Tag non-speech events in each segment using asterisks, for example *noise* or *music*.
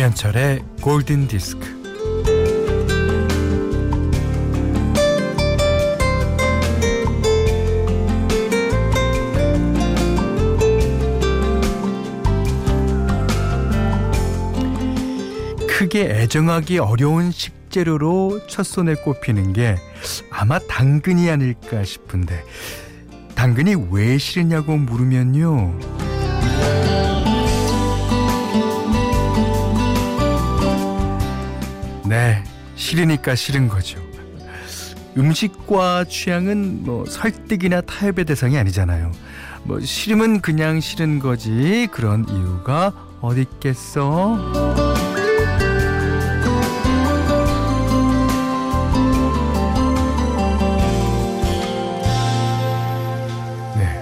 김현철의 골든 디스크. 크게 애정하기 어려운 식재료로 첫손에 꼽히는 게 아마 당근이 아닐까 싶은데 당근이 왜 싫으냐고 물으면요. 네, 싫으니까 싫은 거죠. 음식과 취향은 뭐 설득이나 타협의 대상이 아니잖아요. 뭐 싫으면 그냥 싫은 거지 그런 이유가 어디 있겠어?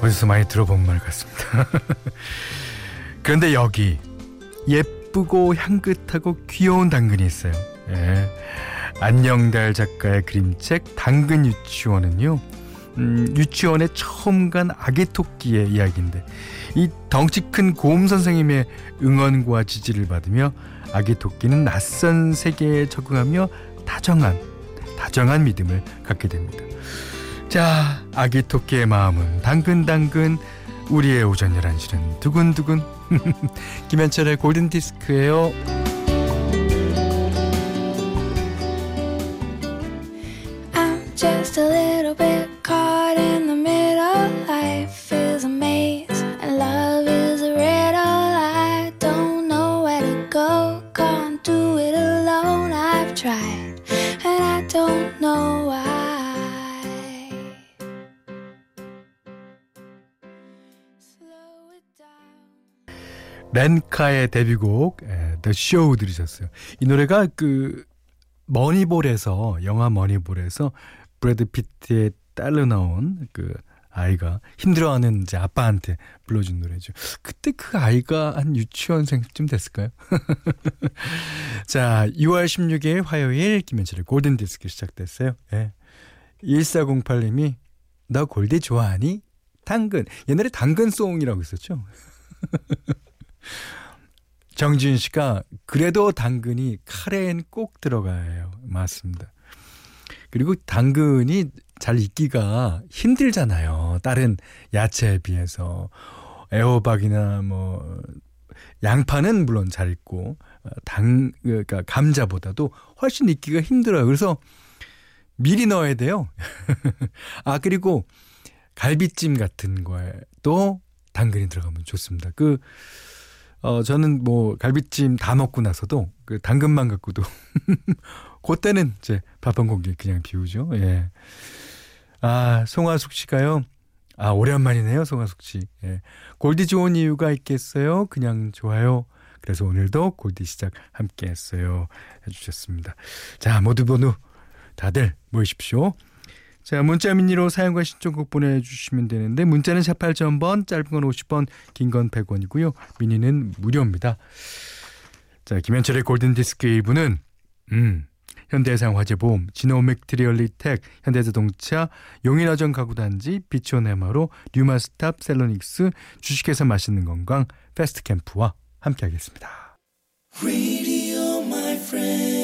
어디서 많이 들어본 말 같습니다. *laughs* 그런데 여기 예 쁘고 향긋하고 귀여운 당근이 있어요. 예. 안녕달 작가의 그림책 당근 유치원은요. 음, 유치원에 처음 간 아기 토끼의 이야기인데 이 덩치 큰 고음 선생님의 응원과 지지를 받으며 아기 토끼는 낯선 세계에 적응하며 다정한 다정한 믿음을 갖게 됩니다. 자, 아기 토끼의 마음은 당근당근 우리의 오전 11시는 두근두근 *laughs* 김현철의 골든디스크예요. 렌카의 데뷔곡 에, The Show 들으셨어요. 이 노래가 그 머니볼에서 영화 머니볼에서 브래드 피트의 딸로 나온 그 아이가 힘들어하는 이제 아빠한테 불러준 노래죠. 그때 그 아이가 한 유치원생쯤 됐을까요? *laughs* 자, 6월 16일 화요일 김현철의 골든 디스크 시작됐어요. 예. 1408님이 너 골디 좋아하니? 당근. 옛날에 당근송이라고 있었죠. *laughs* 정지윤 씨가 그래도 당근이 카레엔 꼭 들어가요. 맞습니다. 그리고 당근이 잘 익기가 힘들잖아요. 다른 야채에 비해서 애호박이나 뭐 양파는 물론 잘 익고 당 그러니까 감자보다도 훨씬 익기가 힘들어요. 그래서 미리 넣어야 돼요. *laughs* 아 그리고 갈비찜 같은 거에 또 당근이 들어가면 좋습니다. 그 어, 저는 뭐 갈비찜 다 먹고 나서도 그 당근만 갖고도 *laughs* 그때는 이제 밥 한 공기 그냥 비우죠. 예. 아, 송하숙 씨가요. 아, 오랜만이네요, 송하숙 씨. 예. 골디 좋은 이유가 있겠어요? 그냥 좋아요. 그래서 오늘도 골디 시작 함께 했어요. 해주셨습니다. 자, 모두 모두 다들 모이십시오. 자, 문자 미니로 사용과 신청곡 보내주시면 되는데 문자는 48,000번, 짧은 건 50원, 긴건 100원이고요. 미니는 무료입니다. 자, 김현철의 골든디스크 1부는 음, 현대해상 화재보험, 지노맥트리얼리텍, 현대자동차, 용인어전 가구단지, 비치온에마로, 류마스탑, 셀러닉스, 주식회사 맛있는 건강, 패스트캠프와 함께하겠습니다. 네.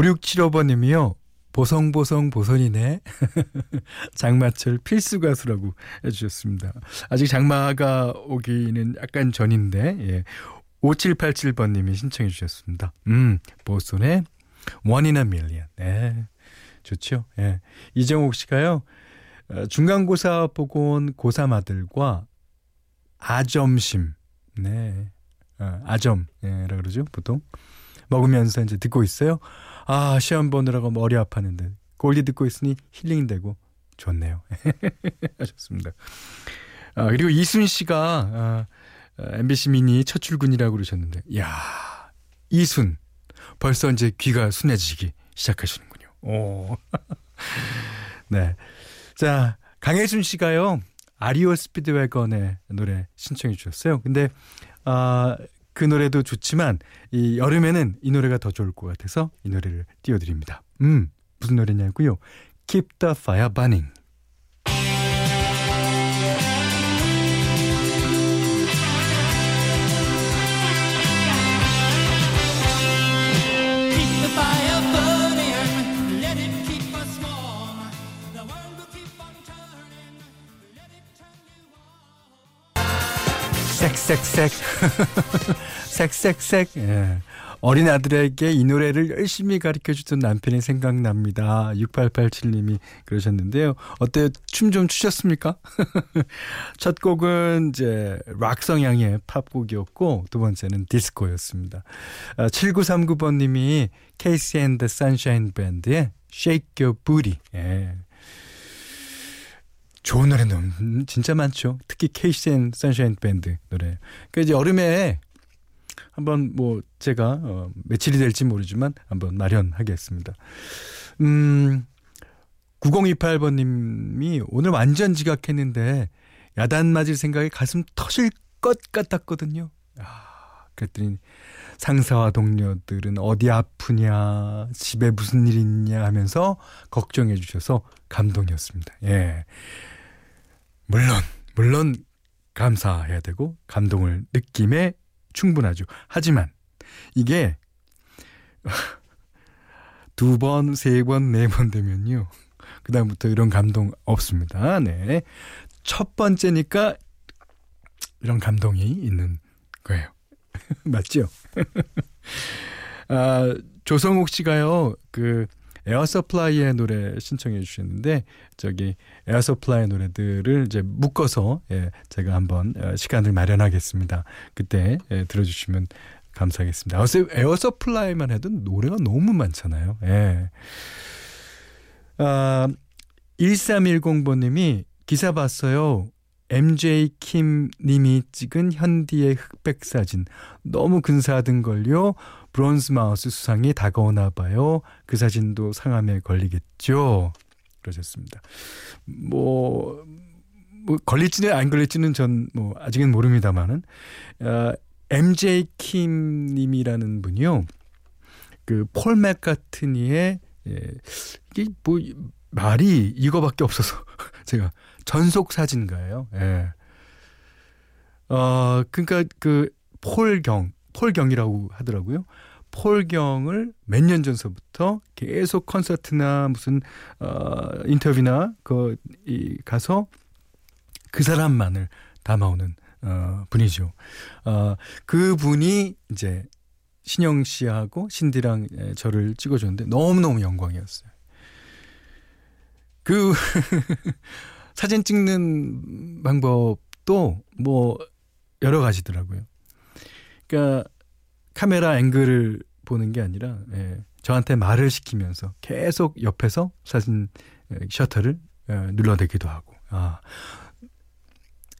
5675번님이요. 보성보성 보선이네. *laughs* 장마철 필수 가수라고 해주셨습니다. 아직 장마가 오기는 약간 전인데, 예. 5787번님이 신청해 주셨습니다. 음, 보선의 a Million. 네. 좋죠. 예. 이정옥 씨가요, 어, 중간고사 보고 온 고3 아들과 아점심. 네. 어, 아점. 예, 라 그러죠, 보통. 먹으면서 이제 듣고 있어요. 아, 시험 보느라고 머리 아팠는데 골디 듣고 있으니 힐링되고 좋네요. *laughs* 하셨습니다. 아, 그리고 이순 씨가 아, MBC 미니 첫 출근이라고 그러셨는데, 야 이순 벌써 이제 귀가 순해지기 시작하시는군요. 오. *laughs* 네. 자, 강혜준 씨가요. 아리오 스피드웨건의 노래 신청해 주셨어요. 근데 아, 그 노래도 좋지만 이 여름에는 이 노래가 더 좋을 것 같아서 이 노래를 띄워 드립니다. 음, 무슨 노래냐고요? Keep the fire burning. 색색색 색색색 *laughs* 예. 어린 아들에게 이 노래를 열심히 가르쳐 주던 남편이 생각납니다. 6887님이 그러셨는데요. 어때요? 춤 좀 추셨습니까? *laughs* 첫 곡은 이제 락 성향의 팝곡이었고 두 번째는 디스코였습니다. 7939번님이 KC and Sunshine Band의 Shake Your Booty. 예. 좋은 노래는 진짜 많죠. 특히 KC and Sunshine Band 노래. 그러니까 이제 여름에 한번 뭐 제가 어 며칠이 될지 모르지만 한번 마련하겠습니다. 음 9028번 님이 오늘 완전 지각했는데 야단 맞을 생각에 가슴 터질 것 같았거든요. 아, 그랬더니 상사와 동료들은 어디 아프냐, 집에 무슨 일 있냐 하면서 걱정해 주셔서 감동이었습니다. 예. 물론, 물론 감사해야 되고 감동을 느낌에 충분하죠. 하지만 이게 *laughs* 두 번, 세 번, 네 번 되면요. 그다음부터 이런 감동 없습니다. 네. 첫 번째니까 이런 감동이 있는 거예요. *laughs* 맞죠? 아, 조성욱 씨가요, 그, Air Supply의 노래 신청해 주셨는데, 저기, Air Supply 노래들을 이제 묶어서, 예, 제가 한번 어, 시간을 마련하겠습니다. 그때, 예, 들어주시면 감사하겠습니다. Air Supply만 해도 노래가 너무 많잖아요. 예. 아, 1310번님이 기사 봤어요. MJ Kim 님이 찍은 현디의 흑백 사진 너무 근사하던걸요. 브론즈 마우스 수상이 다가오나 봐요. 그 사진도 상암에 걸리겠죠. 그러셨습니다. 뭐, 뭐 걸릴지는 안 걸릴지는 전 뭐 아직은 모릅니다만은 어, MJ 킴 님이라는 분이요. 그 폴 맥카트니의 예, 이게 뭐 말이 이거밖에 없어서 제가 전속 사진가예요. 예. 어, 그러니까 그 폴경, 폴경이라고 하더라고요. 폴경을 몇 년 전서부터 계속 콘서트나 무슨 어 인터뷰나 그이 가서 그 사람만을 담아오는 어 분이죠. 어 그 분이 이제 신영 씨하고 신디랑 저를 찍어줬는데 너무 너무 영광이었어요. 그 *laughs* 사진 찍는 방법도 뭐 여러 가지더라고요. 그러니까 카메라 앵글을 보는 게 아니라 예, 저한테 말을 시키면서 계속 옆에서 사진 셔터를 예, 눌러대기도 하고. 아.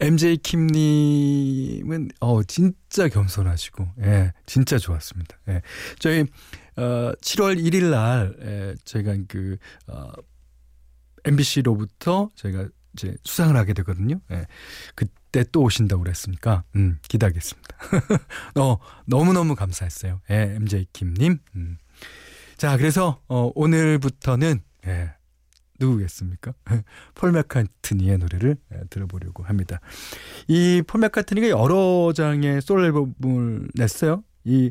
MJ 킴님은 어 진짜 겸손하시고 예 진짜 좋았습니다. 예 저희 어 7월 1일 날 예, 저희가 그 어, MBC로부터 저희가 이제 수상을 하게 되거든요. 예. 그때 또 오신다고 그랬으니까, 음, 기다리겠습니다. *laughs* 어, 너무너무 감사했어요. 예, MJ 김님. 음. 자, 그래서, 어, 오늘부터는, 예, 누구겠습니까? *laughs* 폴 맥카트니의 노래를 예, 들어보려고 합니다. 이 폴 맥카트니가 여러 장의 솔로 앨범을 냈어요. 이,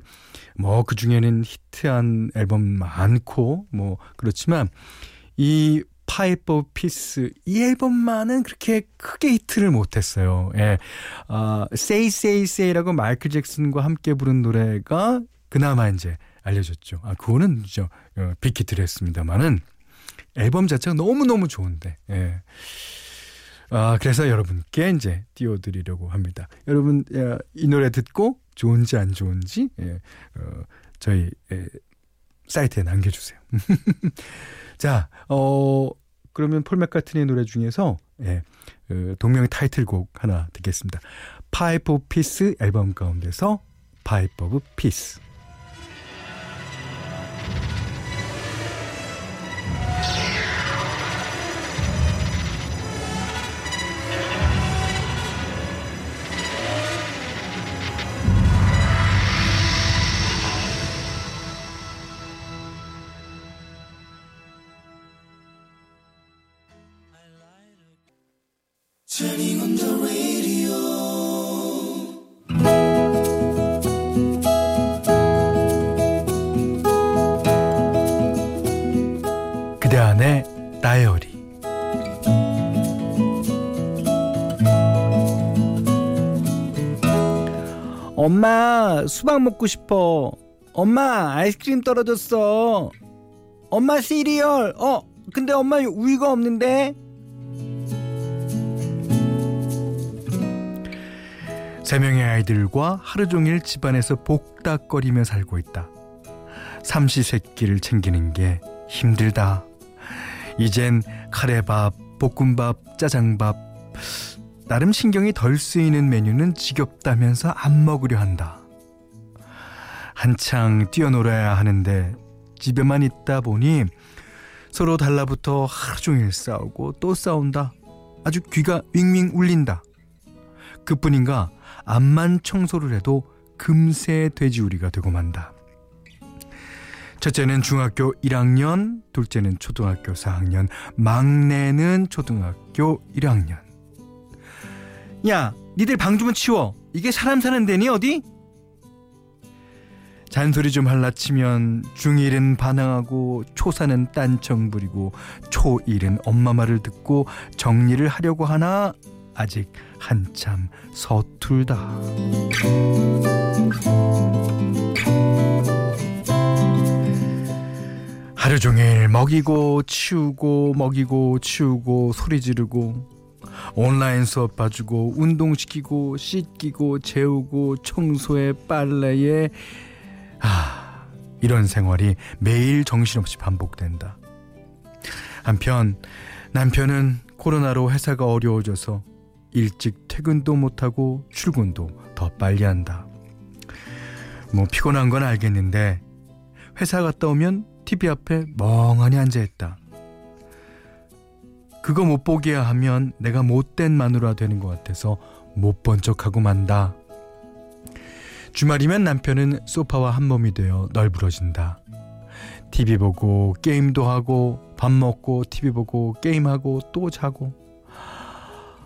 뭐, 그 중에는 히트한 앨범 많고, 뭐, 그렇지만, Pipes of Peace 이 앨범만은 그렇게 크게 히트를 못했어요. 예, 아 Say Say Say라고 마이클 잭슨과 함께 부른 노래가 그나마 이제 알려졌죠. 아 그거는 저 어, 빅히트를 했습니다만은 앨범 자체가 너무 너무 좋은데. 예. 아 그래서 여러분께 이제 띄워드리려고 합니다. 여러분 예, 이 노래 듣고 좋은지 안 좋은지 예, 어, 저희 예, 사이트에 남겨주세요. *laughs* 자, 어, 그러면 폴 맥카트니의 노래 중에서 예, 그 동명의 타이틀곡 하나 듣겠습니다. Pipes of Peace 앨범 가운데서 Pipes of Peace. 이만의 다이어리 엄마 수박 먹고 싶어. 엄마 아이스크림 떨어졌어. 엄마 시리얼. 어 근데 엄마 우유가 없는데? 세 명의 아이들과 하루 종일 집안에서 복닥거리며 살고 있다. 삼시세끼를 챙기는 게 힘들다. 이젠 카레밥, 볶음밥, 짜장밥. 나름 신경이 덜 쓰이는 메뉴는 지겹다면서 안 먹으려 한다. 한창 뛰어놀아야 하는데 집에만 있다 보니 서로 달라붙어 하루 종일 싸우고 또 싸운다. 아주 귀가 윙윙 울린다. 그뿐인가 암만 청소를 해도 금세 돼지우리가 되고 만다. 첫째는 중학교 1학년, 둘째는 초등학교 4학년, 막내는 초등학교 1학년. 야, 니들 방 좀 치워. 이게 사람 사는 데니 어디? 잔소리 좀 할라 치면 중1은 반항하고 초4는 딴청 부리고 초1은 엄마 말을 듣고 정리를 하려고 하나 아직 한참 서툴다. 하루 종일 먹이고 치우고 먹이고 치우고 소리 지르고 온라인 수업 봐주고 운동시키고 씻기고 재우고 청소에 빨래에 아 이런 생활이 매일 정신없이 반복된다. 한편 남편은 코로나로 회사가 어려워져서 일찍 퇴근도 못하고 출근도 더 빨리 한다. 뭐 피곤한 건 알겠는데 회사 갔다 오면 TV 앞에 멍하니 앉아있다. 그거 못 보게 하면 내가 못된 마누라 되는 것 같아서 못 본 척하고 만다. 주말이면 남편은 소파와 한 몸이 되어 널브러진다. TV 보고 게임도 하고 밥 먹고 TV 보고 게임하고 또 자고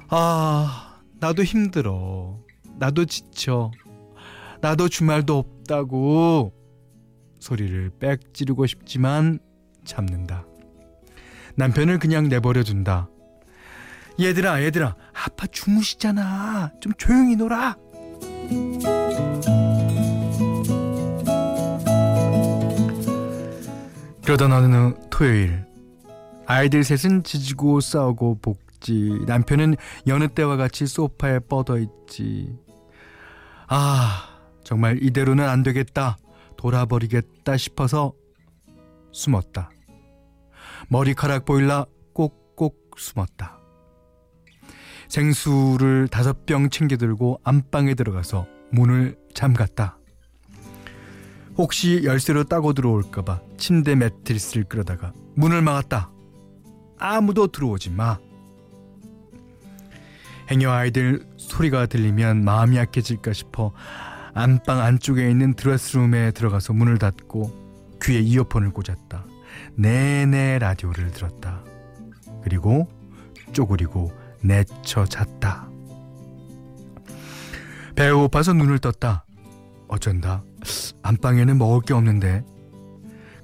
아, 나도 힘들어. 나도 지쳐. 나도 주말도 없다고. 소리를 빽 지르고 싶지만 참는다. 남편을 그냥 내버려 둔다. 얘들아, 얘들아, 아빠 주무시잖아. 좀 조용히 놀아. 그러던 어느 토요일, 아이들 셋은 지지고 싸우고 복 있지. 남편은 여느 때와 같이 소파에 뻗어 있지. 아, 정말 이대로는 안 되겠다. 돌아버리겠다 싶어서 숨었다. 머리카락 보일라 꼭꼭 숨었다. 생수를 다섯 병 챙겨 들고 안방에 들어가서 문을 잠갔다. 혹시 열쇠로 따고 들어올까봐 침대 매트리스를 끌어다가 문을 막았다. 아무도 들어오지 마. 행여 아이들 소리가 들리면 마음이 약해질까 싶어 안방 안쪽에 있는 드레스룸에 들어가서 문을 닫고 귀에 이어폰을 꽂았다. 내내 라디오를 들었다. 그리고 쪼그리고 내쳐 잤다. 배가 고파서 눈을 떴다. 어쩐다. 안방에는 먹을 게 없는데.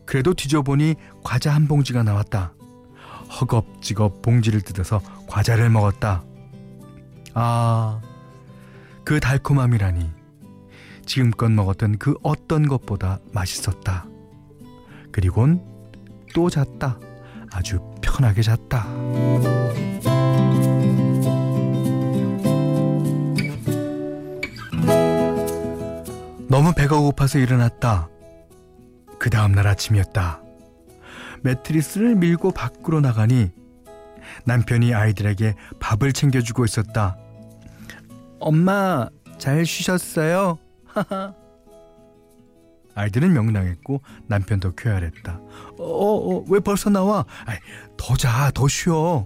그래도 뒤져보니 과자 한 봉지가 나왔다. 허겁지겁 봉지를 뜯어서 과자를 먹었다. 아, 그 달콤함이라니. 지금껏 먹었던 그 어떤 것보다 맛있었다. 그리곤 또 잤다. 아주 편하게 잤다. 너무 배가 고파서 일어났다. 그 다음날 아침이었다. 매트리스를 밀고 밖으로 나가니 남편이 아이들에게 밥을 챙겨주고 있었다. 엄마, 잘 쉬셨어요? 하하. *laughs* 아이들은 명랑했고 남편도 쾌활했다. 어, 어, 어, 왜 벌써 나와? 아이, 더 자, 더 쉬어.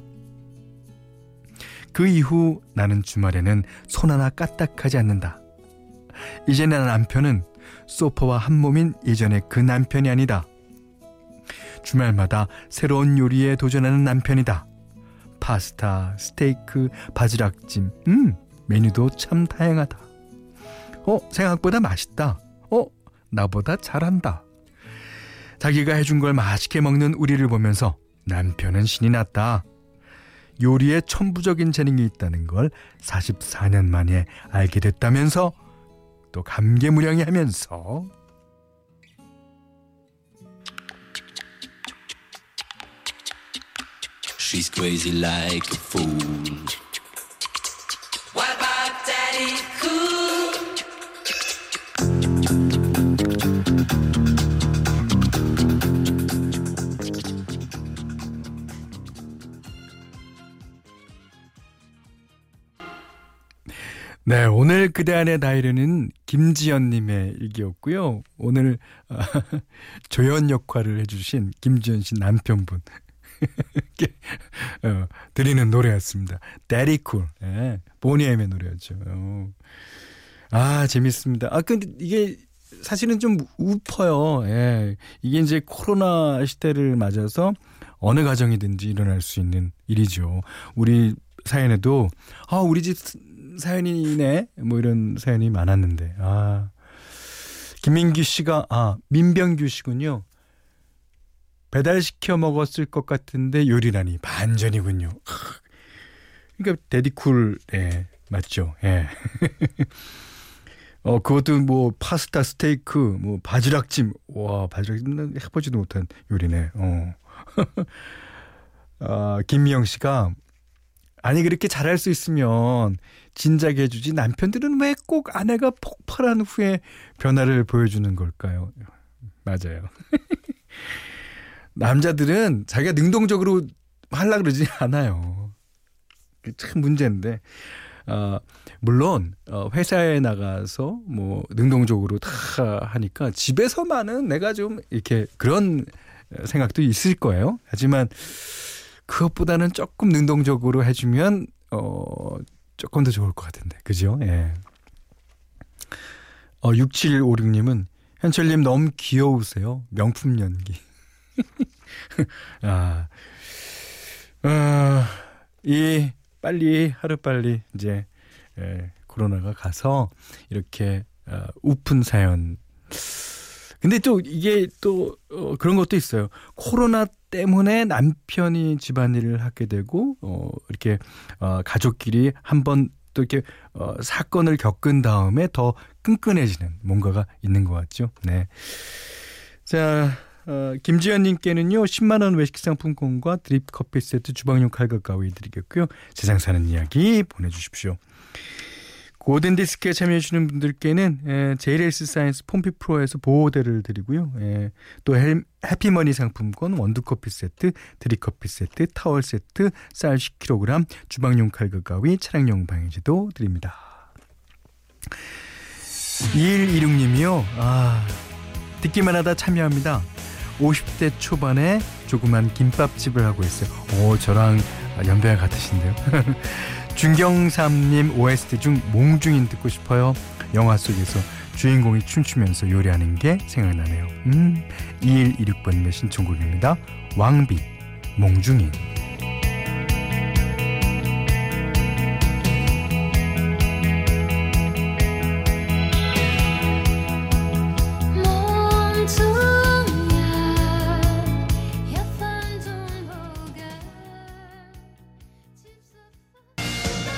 그 이후 나는 주말에는 손 하나 까딱하지 않는다. 이제는 남편은 소파와 한 몸인 예전의 그 남편이 아니다. 주말마다 새로운 요리에 도전하는 남편이다. 파스타, 스테이크, 바지락찜. 음, 메뉴도 참 다양하다. 어, 생각보다 맛있다. 어, 나보다 잘한다. 자기가 해준 걸 맛있게 먹는 우리를 보면서 남편은 신이 났다. 요리에 천부적인 재능이 있다는 걸 44년 만에 알게 됐다면서 또 감개무량해하면서 She's crazy like a fool. 네, 오늘 그대 안의 다이리는 김지연님의 일기였고요. 오늘 아, *laughs* 조연 역할을 해주신 김지연 씨 남편분 *laughs* 어, 드리는 노래였습니다. Cool. 예, 보니엠의 노래였죠. 어. 아, 재밌습니다. 아, 근데 이게 사실은 좀 우퍼요. 예. 이게 이제 코로나 시대를 맞아서 어느 가정이든지 일어날 수 있는 일이죠. 우리 사연에도 아, 우리 집 사연이네. 뭐 이런 사연이 많았는데. 아. 김민규 씨가 아, 민병규 씨군요. 배달 시켜 먹었을 것 같은데 요리라니 반전이군요. 그러니까 데디쿨 예, 맞죠. 예. *laughs* 어 그것도 뭐 파스타 스테이크 뭐 바지락찜 와 바지락찜 해보지도 못한 요리네. 어. *laughs* 아, 김미영 씨가 아니 그렇게 잘할 수 있으면 진작에 해주지 남편들은 왜 꼭 아내가 폭발한 후에 변화를 보여주는 걸까요? 맞아요. *laughs* 남자들은 자기가 능동적으로 하려 그러지 않아요. 참 문제인데. 어, 물론 어, 회사에 나가서 뭐 능동적으로 다 하니까 집에서만은 내가 좀 이렇게 그런 생각도 있을 거예요. 하지만 그것보다는 조금 능동적으로 해주면 어 조금 더 좋을 것 같은데 그죠? 예. 어 6756님은 현철님 너무 귀여우세요. 명품 연기. *laughs* 아, 어, 이 빨리 하루 빨리 이제 에, 코로나가 가서 이렇게 어, 우픈 사연. 근데 또 이게 또 어, 그런 것도 있어요. 코로나 때문에 남편이 집안일을 하게 되고 어, 이렇게 어, 가족끼리 한번 또 이렇게 어, 사건을 겪은 다음에 더 끈끈해지는 뭔가가 있는 것 같죠. 네. 자, 어, 김지현님께는요 10만 원 외식 상품권과 드립 커피 세트 주방용 칼과 가위 드리겠고요. 세상 사는 이야기 보내주십시오. 골든 디스크에 참여해주시는 분들께는 에, 제이레스 사이언스 폼피 프로에서 보호대를 드리고요. 에, 또 헬, 해피머니 상품권 원두커피 세트, 드립커피 세트, 타월 세트, 쌀 10kg, 주방용 칼과 가위, 차량용 방향제도 드립니다. 2126님이요. 아, 듣기만 하다 참여합니다. 50대 초반에 조그만 김밥집을 하고 있어요. 오, 저랑 연배가 같으신데요. *laughs* 준경삼님 OST 중 몽중인 듣고 싶어요. 영화 속에서 주인공이 춤추면서 요리하는 게 생각나네요. 음, 2126번님의 신청곡입니다. 왕비, 몽중인.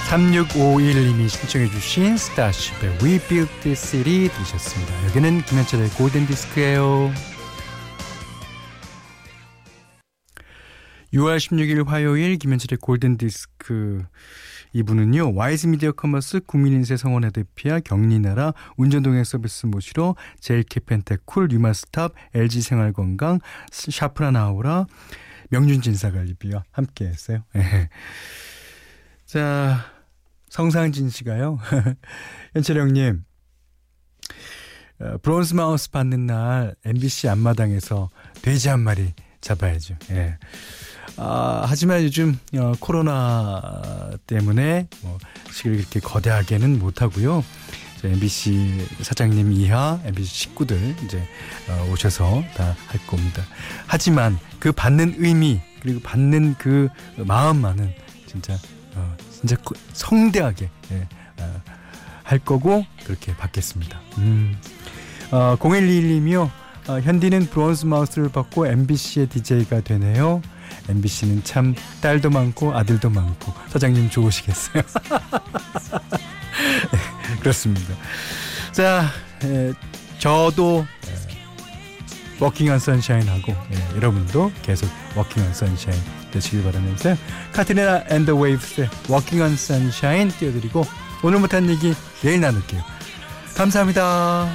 3651님이 신청해 주신 스타쉽의 We Built This City 들으셨습니다. 여기는 김현철의 골든디스크예요. 6월 16일 화요일 김현철의 골든디스크 이분은요 와이즈 미디어 커머스 국민인세 성원회 대피아 경리나라 운전동행 서비스 모시러 제일캐펜테 쿨 뉴마스탑 LG생활건강 샤프라나우라 명륜진사관리비와 함께했어요. *laughs* 자 성상진 씨가요. *laughs* 현철 형님, 어, 브론즈 마우스 받는 날 MBC 앞마당에서 돼지 한 마리 잡아야죠. 예. 아, 하지만 요즘 어, 코로나 때문에 뭐 식을 그렇게 거대하게는 못 하고요. MBC 사장님 이하 MBC 식구들 이제 어, 오셔서 다 할 겁니다. 하지만 그 받는 의미 그리고 받는 그 마음만은 진짜 어, 진짜 성대하게 예, 어, 할 거고 그렇게 받겠습니다. 음. 어, 0121님이요. 어, 현디는 브론즈 마우스를 받고 MBC의 DJ가 되네요. MBC는 참 딸도 많고 아들도 많고 사장님 좋으시겠어요. *laughs* 네, 그렇습니다. 자, 에, 저도 Walking on Sunshine 하고 예, 여러분도 계속 Walking on Sunshine 되시길 바라면서요. Katrina and the Waves의 Walking on Sunshine 띄워드리고 오늘 못한 얘기 내일 나눌게요. 감사합니다.